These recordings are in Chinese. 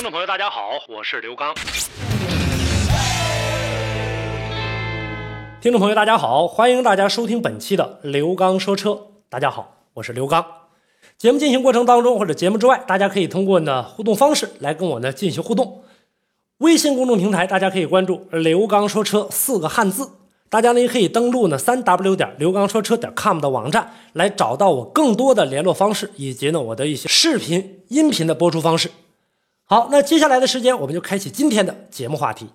听众朋友，大家好，我是刘刚。听众朋友，大家好，欢迎大家收听本期的刘刚说车。大家好，我是刘刚。节目进行过程当中，或者节目之外，大家可以通过呢互动方式来跟我呢进行互动。微信公众平台，大家可以关注“刘刚说车”四个汉字。大家呢也可以登录呢三 w 点刘刚说车点 com 的网站，来找到我更多的联络方式，以及呢我的一些视频、音频的播出方式。好，那接下来的时间，我们就开启今天的节目话题。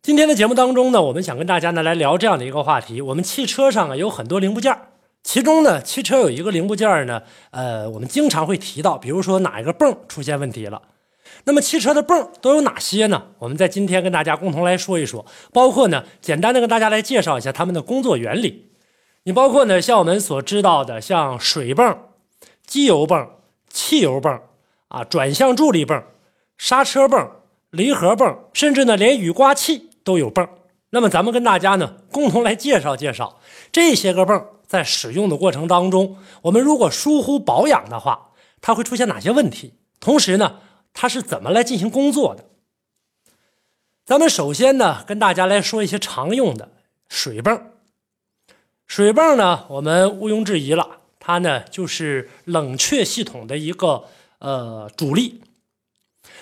今天的节目当中呢，我们想跟大家呢来聊这样的一个话题：我们汽车上啊有很多零部件，其中呢，汽车有一个零部件呢，呃，我们经常会提到，比如说哪一个泵出现问题了。那么汽车的泵都有哪些呢？我们在今天跟大家共同来说一说，包括呢，简单的跟大家来介绍一下它们的工作原理。你包括呢，像我们所知道的，像水泵、机油泵、汽油泵啊，转向助力泵。刹车泵、离合泵，甚至呢，连雨刮器都有泵。那么，咱们跟大家呢，共同来介绍介绍这些个泵在使用的过程当中，我们如果疏忽保养的话，它会出现哪些问题？同时呢，它是怎么来进行工作的？咱们首先呢，跟大家来说一些常用的水泵。水泵呢，我们毋庸置疑了，它呢就是冷却系统的一个呃主力。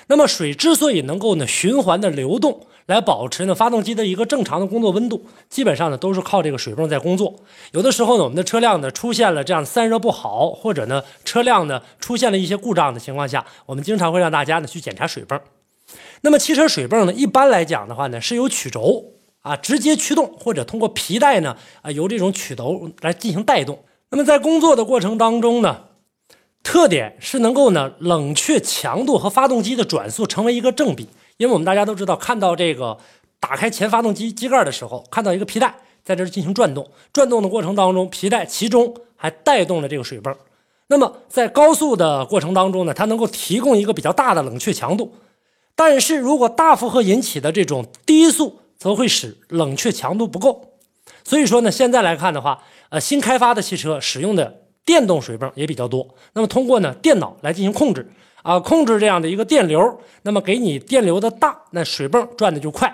那么水之所以能够呢循环的流动，来保持呢发动机的一个正常的工作温度，基本上呢都是靠这个水泵在工作。有的时候呢，我们的车辆呢出现了这样散热不好，或者呢车辆呢出现了一些故障的情况下，我们经常会让大家呢去检查水泵。那么汽车水泵呢，一般来讲的话呢，是由曲轴啊直接驱动，或者通过皮带呢啊由这种曲轴来进行带动。那么在工作的过程当中呢。特点是能够呢冷却强度和发动机的转速成为一个正比，因为我们大家都知道，看到这个打开前发动机机盖的时候，看到一个皮带在这进行转动，转动的过程当中，皮带其中还带动了这个水泵。那么在高速的过程当中呢，它能够提供一个比较大的冷却强度，但是如果大负荷引起的这种低速，则会使冷却强度不够。所以说呢，现在来看的话，呃，新开发的汽车使用的。电动水泵也比较多，那么通过呢电脑来进行控制啊，控制这样的一个电流，那么给你电流的大，那水泵转的就快；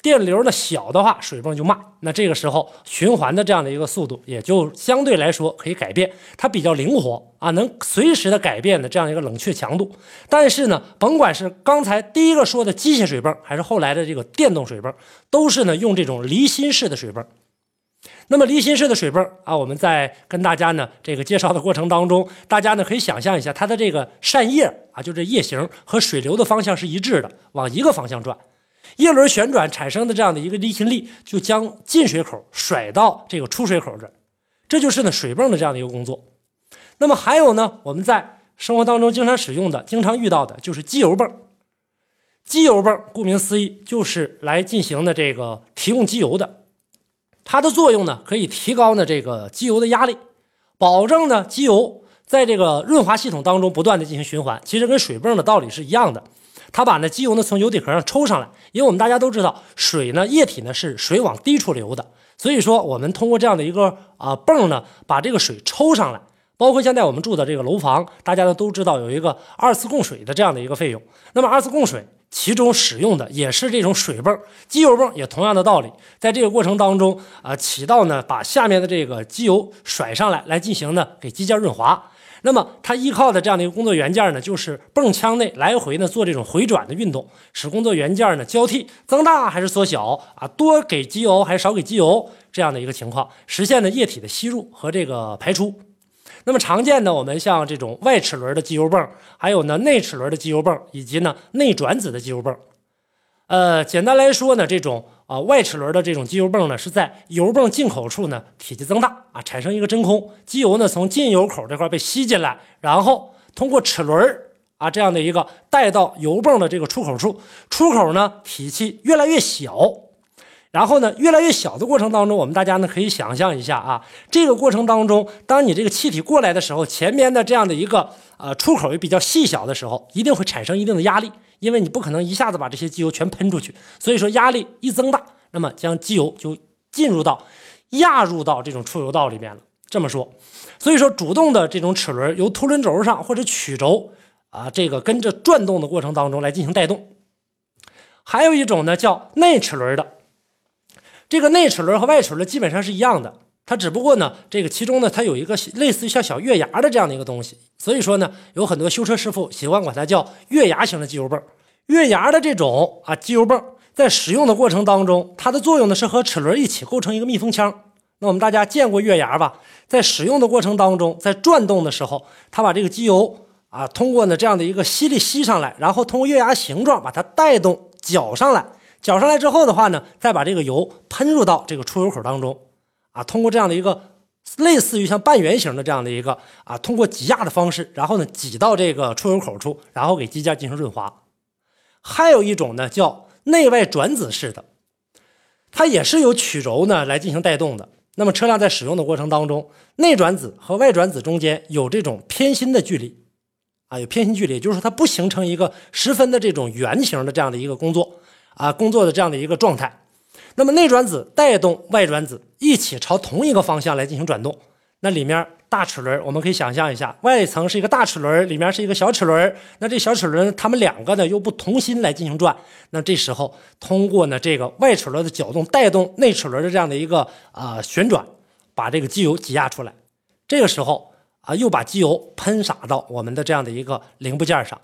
电流的小的话，水泵就慢。那这个时候循环的这样的一个速度也就相对来说可以改变，它比较灵活啊，能随时的改变的这样一个冷却强度。但是呢，甭管是刚才第一个说的机械水泵，还是后来的这个电动水泵，都是呢用这种离心式的水泵。那么离心式的水泵啊，我们在跟大家呢这个介绍的过程当中，大家呢可以想象一下，它的这个扇叶啊，就这叶形和水流的方向是一致的，往一个方向转，叶轮旋转产生的这样的一个离心力，就将进水口甩到这个出水口这，这就是呢水泵的这样的一个工作。那么还有呢，我们在生活当中经常使用的、经常遇到的就是机油泵。机油泵顾名思义，就是来进行的这个提供机油的。它的作用呢，可以提高呢这个机油的压力，保证呢机油在这个润滑系统当中不断的进行循环。其实跟水泵的道理是一样的，它把呢机油呢从油底壳上抽上来。因为我们大家都知道，水呢液体呢是水往低处流的，所以说我们通过这样的一个啊泵呢，把这个水抽上来。包括现在我们住的这个楼房，大家呢都知道有一个二次供水的这样的一个费用。那么二次供水。其中使用的也是这种水泵、机油泵，也同样的道理，在这个过程当中啊，起到呢把下面的这个机油甩上来，来进行呢给机件润滑。那么它依靠的这样的一个工作元件呢，就是泵腔内来回呢做这种回转的运动，使工作元件呢交替增大还是缩小啊，多给机油还是少给机油这样的一个情况，实现呢液体的吸入和这个排出。那么常见的，我们像这种外齿轮的机油泵，还有呢内齿轮的机油泵，以及呢内转子的机油泵。呃，简单来说呢，这种啊外齿轮的这种机油泵呢，是在油泵进口处呢体积增大啊，产生一个真空，机油呢从进油口这块被吸进来，然后通过齿轮啊这样的一个带到油泵的这个出口处，出口呢体积越来越小，然后呢越来越小的过程当中，我们大家呢可以想象一下啊，这个过程当中，当你这个气体过来的时候，前面的这样的一个呃出口也比较细小的时候，一定会产生一定的压力，因为你不可能一下子把这些机油全喷出去，所以说压力一增大，那么将机油就进入到压入到这种出油道里面了。这么说，所以说主动的这种齿轮由凸轮轴上或者曲轴啊，这个跟着转动的过程当中来进行带动。还有一种呢叫内齿轮的，这个内齿轮和外齿轮基本上是一样的，它只不过呢这个其中呢它有一个类似于像小月牙的这样的一个东西，所以说呢有很多修车师傅喜欢管它叫月牙型的机油泵。月牙的这种啊机油泵在使用的过程当中，它的作用呢是和齿轮一起构成一个密封腔。那我们大家见过月牙吧？在使用的过程当中，在转动的时候，它把这个机油啊，通过呢这样的一个吸力吸上来，然后通过月牙形状把它带动搅上来，搅上来之后的话呢，再把这个油喷入到这个出油口当中，啊，通过这样的一个类似于像半圆形的这样的一个啊，通过挤压的方式，然后呢挤到这个出油口处，然后给机件进行润滑。还有一种呢叫内外转子式的，它也是由曲轴呢来进行带动的。那么车辆在使用的过程当中，内转子和外转子中间有这种偏心的距离，啊，有偏心距离，就是说它不形成一个十分的这种圆形的这样的一个工作，啊，工作的这样的一个状态。那么内转子带动外转子一起朝同一个方向来进行转动，那里面。大齿轮，我们可以想象一下，外层是一个大齿轮，里面是一个小齿轮。那这小齿轮，它们两个呢又不同心来进行转。那这时候，通过呢这个外齿轮的搅动，带动内齿轮的这样的一个啊旋转，把这个机油挤压出来。这个时候啊，又把机油喷洒到我们的这样的一个零部件上。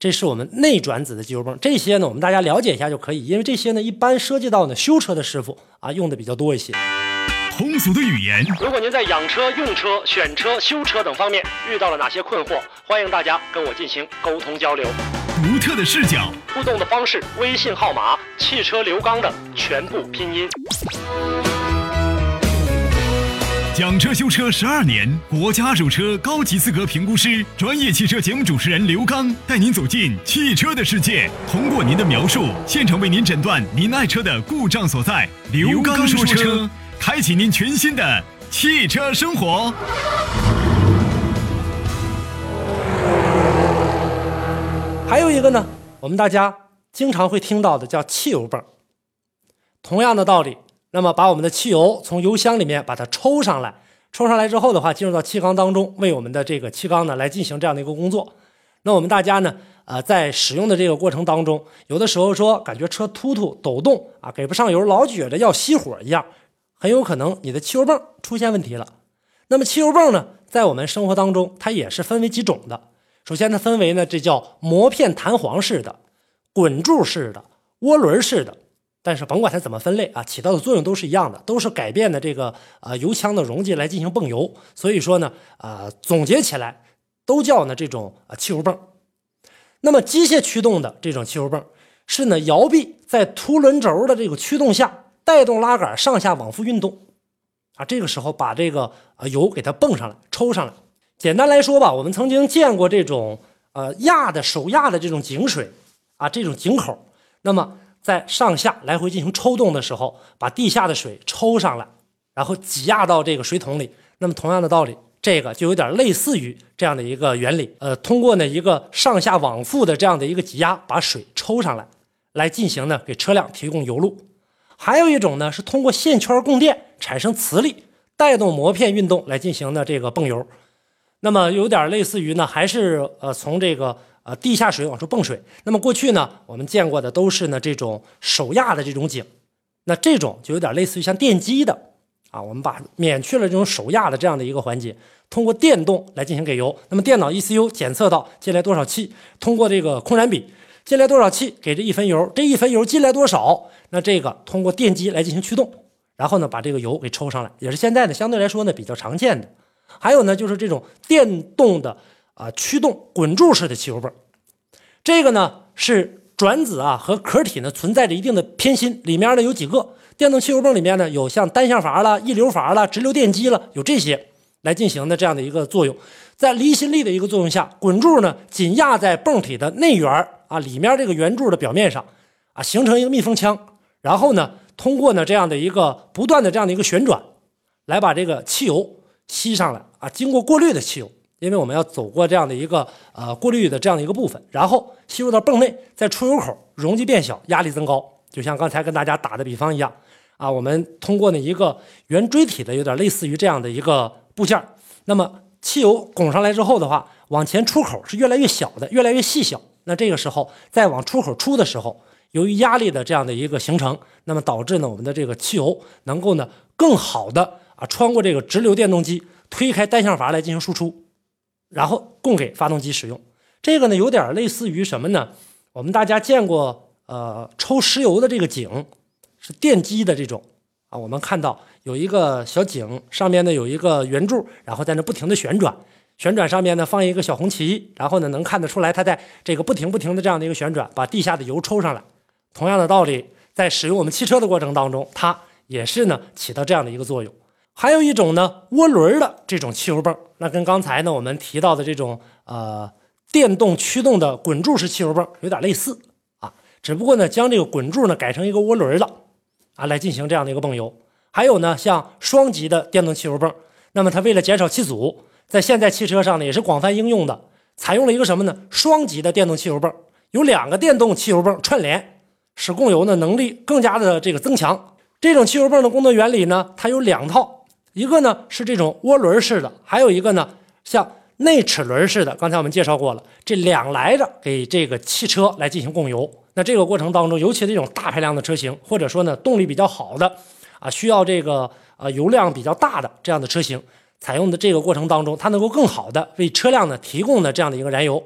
这是我们内转子的机油泵。这些呢，我们大家了解一下就可以，因为这些呢一般涉及到呢修车的师傅啊用的比较多一些。通俗的语言。如果您在养车、用车、选车、修车等方面遇到了哪些困惑，欢迎大家跟我进行沟通交流。独特的视角，互动的方式，微信号码：汽车刘刚的全部拼音。讲车修车十二年，国家二手车高级资格评估师，专业汽车节目主持人刘刚带您走进汽车的世界，通过您的描述，现场为您诊断您爱车的故障所在。刘刚说车。开启您全新的汽车生活。还有一个呢，我们大家经常会听到的叫汽油泵。同样的道理，那么把我们的汽油从油箱里面把它抽上来，抽上来之后的话，进入到气缸当中，为我们的这个气缸呢来进行这样的一个工作。那我们大家呢，呃，在使用的这个过程当中，有的时候说感觉车突突抖动啊，给不上油，老觉着要熄火一样。很有可能你的汽油泵出现问题了。那么汽油泵呢，在我们生活当中，它也是分为几种的。首先，它分为呢，这叫膜片弹簧式的、滚柱式的、涡轮式的。但是甭管它怎么分类啊，起到的作用都是一样的，都是改变的这个呃油腔的容积来进行泵油。所以说呢，呃，总结起来都叫呢这种呃汽油泵。那么机械驱动的这种汽油泵是呢摇臂在凸轮轴的这个驱动下。带动拉杆上下往复运动，啊，这个时候把这个呃油给它泵上来，抽上来。简单来说吧，我们曾经见过这种呃压的手压的这种井水啊，这种井口，那么在上下来回进行抽动的时候，把地下的水抽上来，然后挤压到这个水桶里。那么同样的道理，这个就有点类似于这样的一个原理。呃，通过呢一个上下往复的这样的一个挤压，把水抽上来，来进行呢给车辆提供油路。还有一种呢，是通过线圈供电产生磁力，带动膜片运动来进行的这个泵油。那么有点类似于呢，还是呃从这个呃地下水往出泵水。那么过去呢，我们见过的都是呢这种手压的这种井，那这种就有点类似于像电机的啊，我们把免去了这种手压的这样的一个环节，通过电动来进行给油。那么电脑 ECU 检测到进来多少气，通过这个空燃比。进来多少气，给这一分油，这一分油进来多少，那这个通过电机来进行驱动，然后呢把这个油给抽上来，也是现在呢相对来说呢比较常见的。还有呢就是这种电动的啊驱动滚柱式的汽油泵，这个呢是转子啊和壳体呢存在着一定的偏心，里面呢有几个。电动汽油泵里面呢有像单向阀了、一流阀了、直流电机了，有这些来进行的这样的一个作用。在离心力的一个作用下，滚柱呢紧压在泵体的内缘啊，里面这个圆柱的表面上啊，形成一个密封腔，然后呢，通过呢这样的一个不断的这样的一个旋转，来把这个汽油吸上来啊，经过过滤的汽油，因为我们要走过这样的一个呃过滤的这样的一个部分，然后吸入到泵内，在出油口容积变小，压力增高，就像刚才跟大家打的比方一样啊，我们通过呢一个圆锥体的，有点类似于这样的一个部件，那么。汽油拱上来之后的话，往前出口是越来越小的，越来越细小。那这个时候再往出口出的时候，由于压力的这样的一个形成，那么导致呢我们的这个汽油能够呢更好的啊穿过这个直流电动机，推开单向阀来进行输出，然后供给发动机使用。这个呢有点类似于什么呢？我们大家见过呃抽石油的这个井，是电机的这种啊，我们看到。有一个小井，上面呢有一个圆柱，然后在那不停的旋转，旋转上面呢放一个小红旗，然后呢能看得出来它在这个不停不停的这样的一个旋转，把地下的油抽上来。同样的道理，在使用我们汽车的过程当中，它也是呢起到这样的一个作用。还有一种呢涡轮的这种汽油泵，那跟刚才呢我们提到的这种呃电动驱动的滚柱式汽油泵有点类似啊，只不过呢将这个滚柱呢改成一个涡轮的啊来进行这样的一个泵油。还有呢，像双级的电动汽油泵，那么它为了减少气阻，在现在汽车上呢也是广泛应用的，采用了一个什么呢？双级的电动汽油泵，有两个电动汽油泵串联，使供油的能力更加的这个增强。这种汽油泵的工作原理呢，它有两套，一个呢是这种涡轮式的，还有一个呢像内齿轮式的。刚才我们介绍过了，这两来着给这个汽车来进行供油。那这个过程当中，尤其这种大排量的车型，或者说呢动力比较好的。啊，需要这个呃油量比较大的这样的车型，采用的这个过程当中，它能够更好的为车辆呢提供的这样的一个燃油，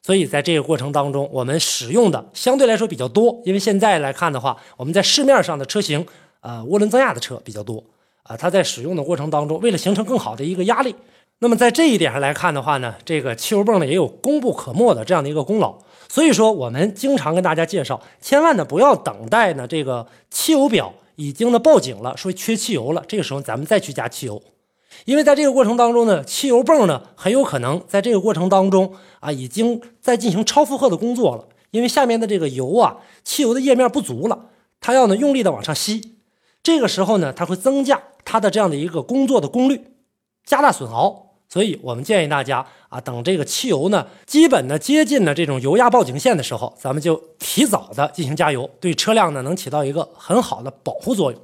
所以在这个过程当中，我们使用的相对来说比较多，因为现在来看的话，我们在市面上的车型，呃涡轮增压的车比较多，啊，它在使用的过程当中，为了形成更好的一个压力，那么在这一点上来看的话呢，这个汽油泵呢也有功不可没的这样的一个功劳，所以说我们经常跟大家介绍，千万呢不要等待呢这个汽油表。已经呢报警了，说缺汽油了。这个时候咱们再去加汽油，因为在这个过程当中呢，汽油泵呢很有可能在这个过程当中啊，已经在进行超负荷的工作了。因为下面的这个油啊，汽油的液面不足了，它要呢用力的往上吸。这个时候呢，它会增加它的这样的一个工作的功率，加大损耗。所以我们建议大家啊，等这个汽油呢，基本呢接近了这种油压报警线的时候，咱们就提早的进行加油，对车辆呢能起到一个很好的保护作用。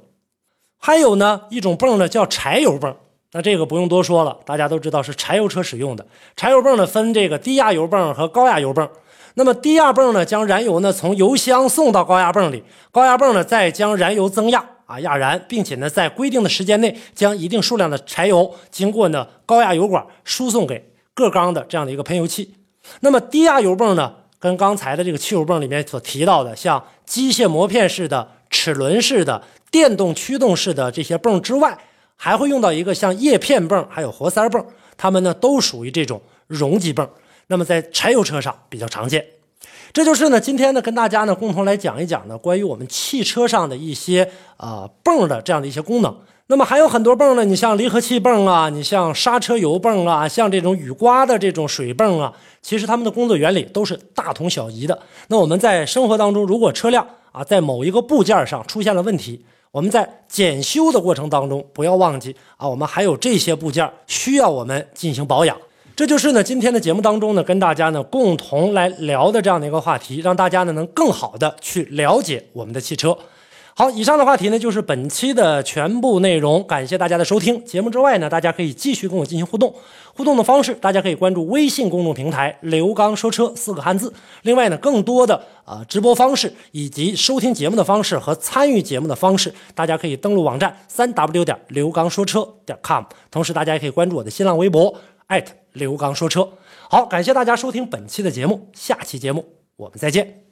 还有呢一种泵呢叫柴油泵，那这个不用多说了，大家都知道是柴油车使用的。柴油泵呢分这个低压油泵和高压油泵。那么低压泵呢将燃油呢从油箱送到高压泵里，高压泵呢再将燃油增压。啊，压燃，并且呢，在规定的时间内，将一定数量的柴油经过呢高压油管输送给各缸的这样的一个喷油器。那么低压油泵呢，跟刚才的这个汽油泵里面所提到的，像机械磨片式的、齿轮式的、电动驱动式的这些泵之外，还会用到一个像叶片泵，还有活塞泵，它们呢都属于这种容积泵。那么在柴油车上比较常见。这就是呢，今天呢，跟大家呢共同来讲一讲呢，关于我们汽车上的一些啊泵的这样的一些功能。那么还有很多泵呢，你像离合器泵啊，你像刹车油泵啊，像这种雨刮的这种水泵啊，其实它们的工作原理都是大同小异的。那我们在生活当中，如果车辆啊在某一个部件上出现了问题，我们在检修的过程当中，不要忘记啊，我们还有这些部件需要我们进行保养。这就是呢，今天的节目当中呢，跟大家呢共同来聊的这样的一个话题，让大家呢能更好的去了解我们的汽车。好，以上的话题呢就是本期的全部内容，感谢大家的收听。节目之外呢，大家可以继续跟我进行互动。互动的方式，大家可以关注微信公众平台“刘刚说车”四个汉字。另外呢，更多的啊直播方式以及收听节目的方式和参与节目的方式，大家可以登录网站三 w 点刘刚说车点 com。同时，大家也可以关注我的新浪微博。艾特刘刚说车，好，感谢大家收听本期的节目，下期节目我们再见。